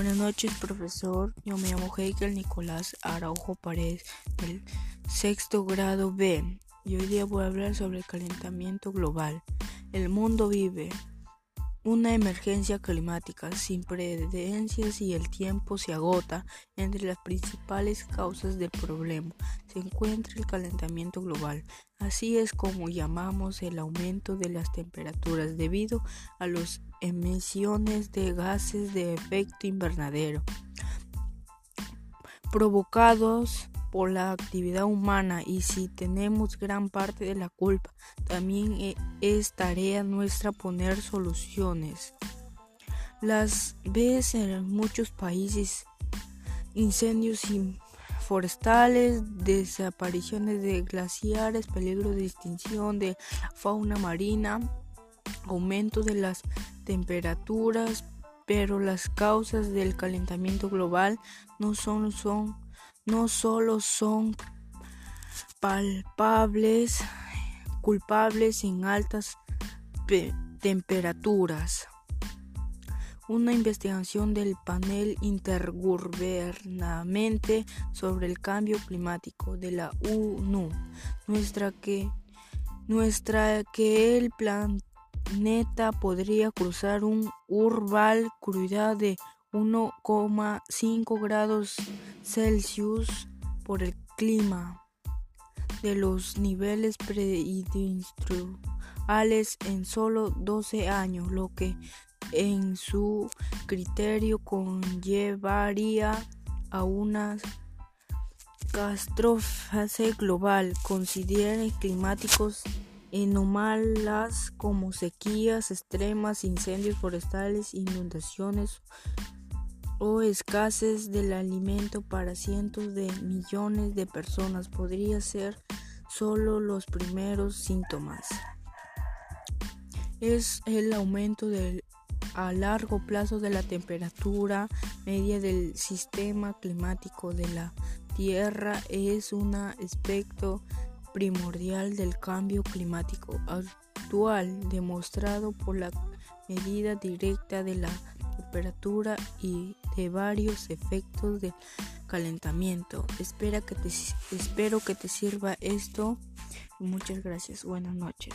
Buenas noches, profesor. Yo me llamo Heikel Nicolás Araujo Paredes, del sexto grado B. Y hoy día voy a hablar sobre el calentamiento global. El mundo vive una emergencia climática sin precedentes y el tiempo se agota. Entre las principales causas del problema se encuentra el calentamiento global. Así es como llamamos el aumento de las temperaturas debido a las emisiones de gases de efecto invernadero provocados por la actividad humana y si tenemos gran parte de la culpa, también eh, es tarea nuestra poner soluciones. Las ves en muchos países incendios forestales, desapariciones de glaciares, peligro de extinción de fauna marina, aumento de las temperaturas, pero las causas del calentamiento global no son, son no solo son palpables, culpables en altas temperaturas. Una investigación del panel intergubernamental sobre el cambio climático de la que, nuestra que el planeta podría cruzar un urbal cruda de 1,5 grados Celsius por el clima de los niveles preindustriales en solo 12 años, lo que en su criterio conllevaría a una catástrofe global. Consideren climáticos anómalas como sequías extremas, incendios forestales, inundaciones o escasez del alimento para cientos de millones de personas podría ser solo los primeros síntomas. Es el aumento del, a largo plazo de la temperatura media del sistema climático de la Tierra es un aspecto primordial del cambio climático actual demostrado por la medida directa de la temperatura y de varios efectos de calentamiento. Espera que te, espero que te sirva esto. Muchas gracias. Buenas noches.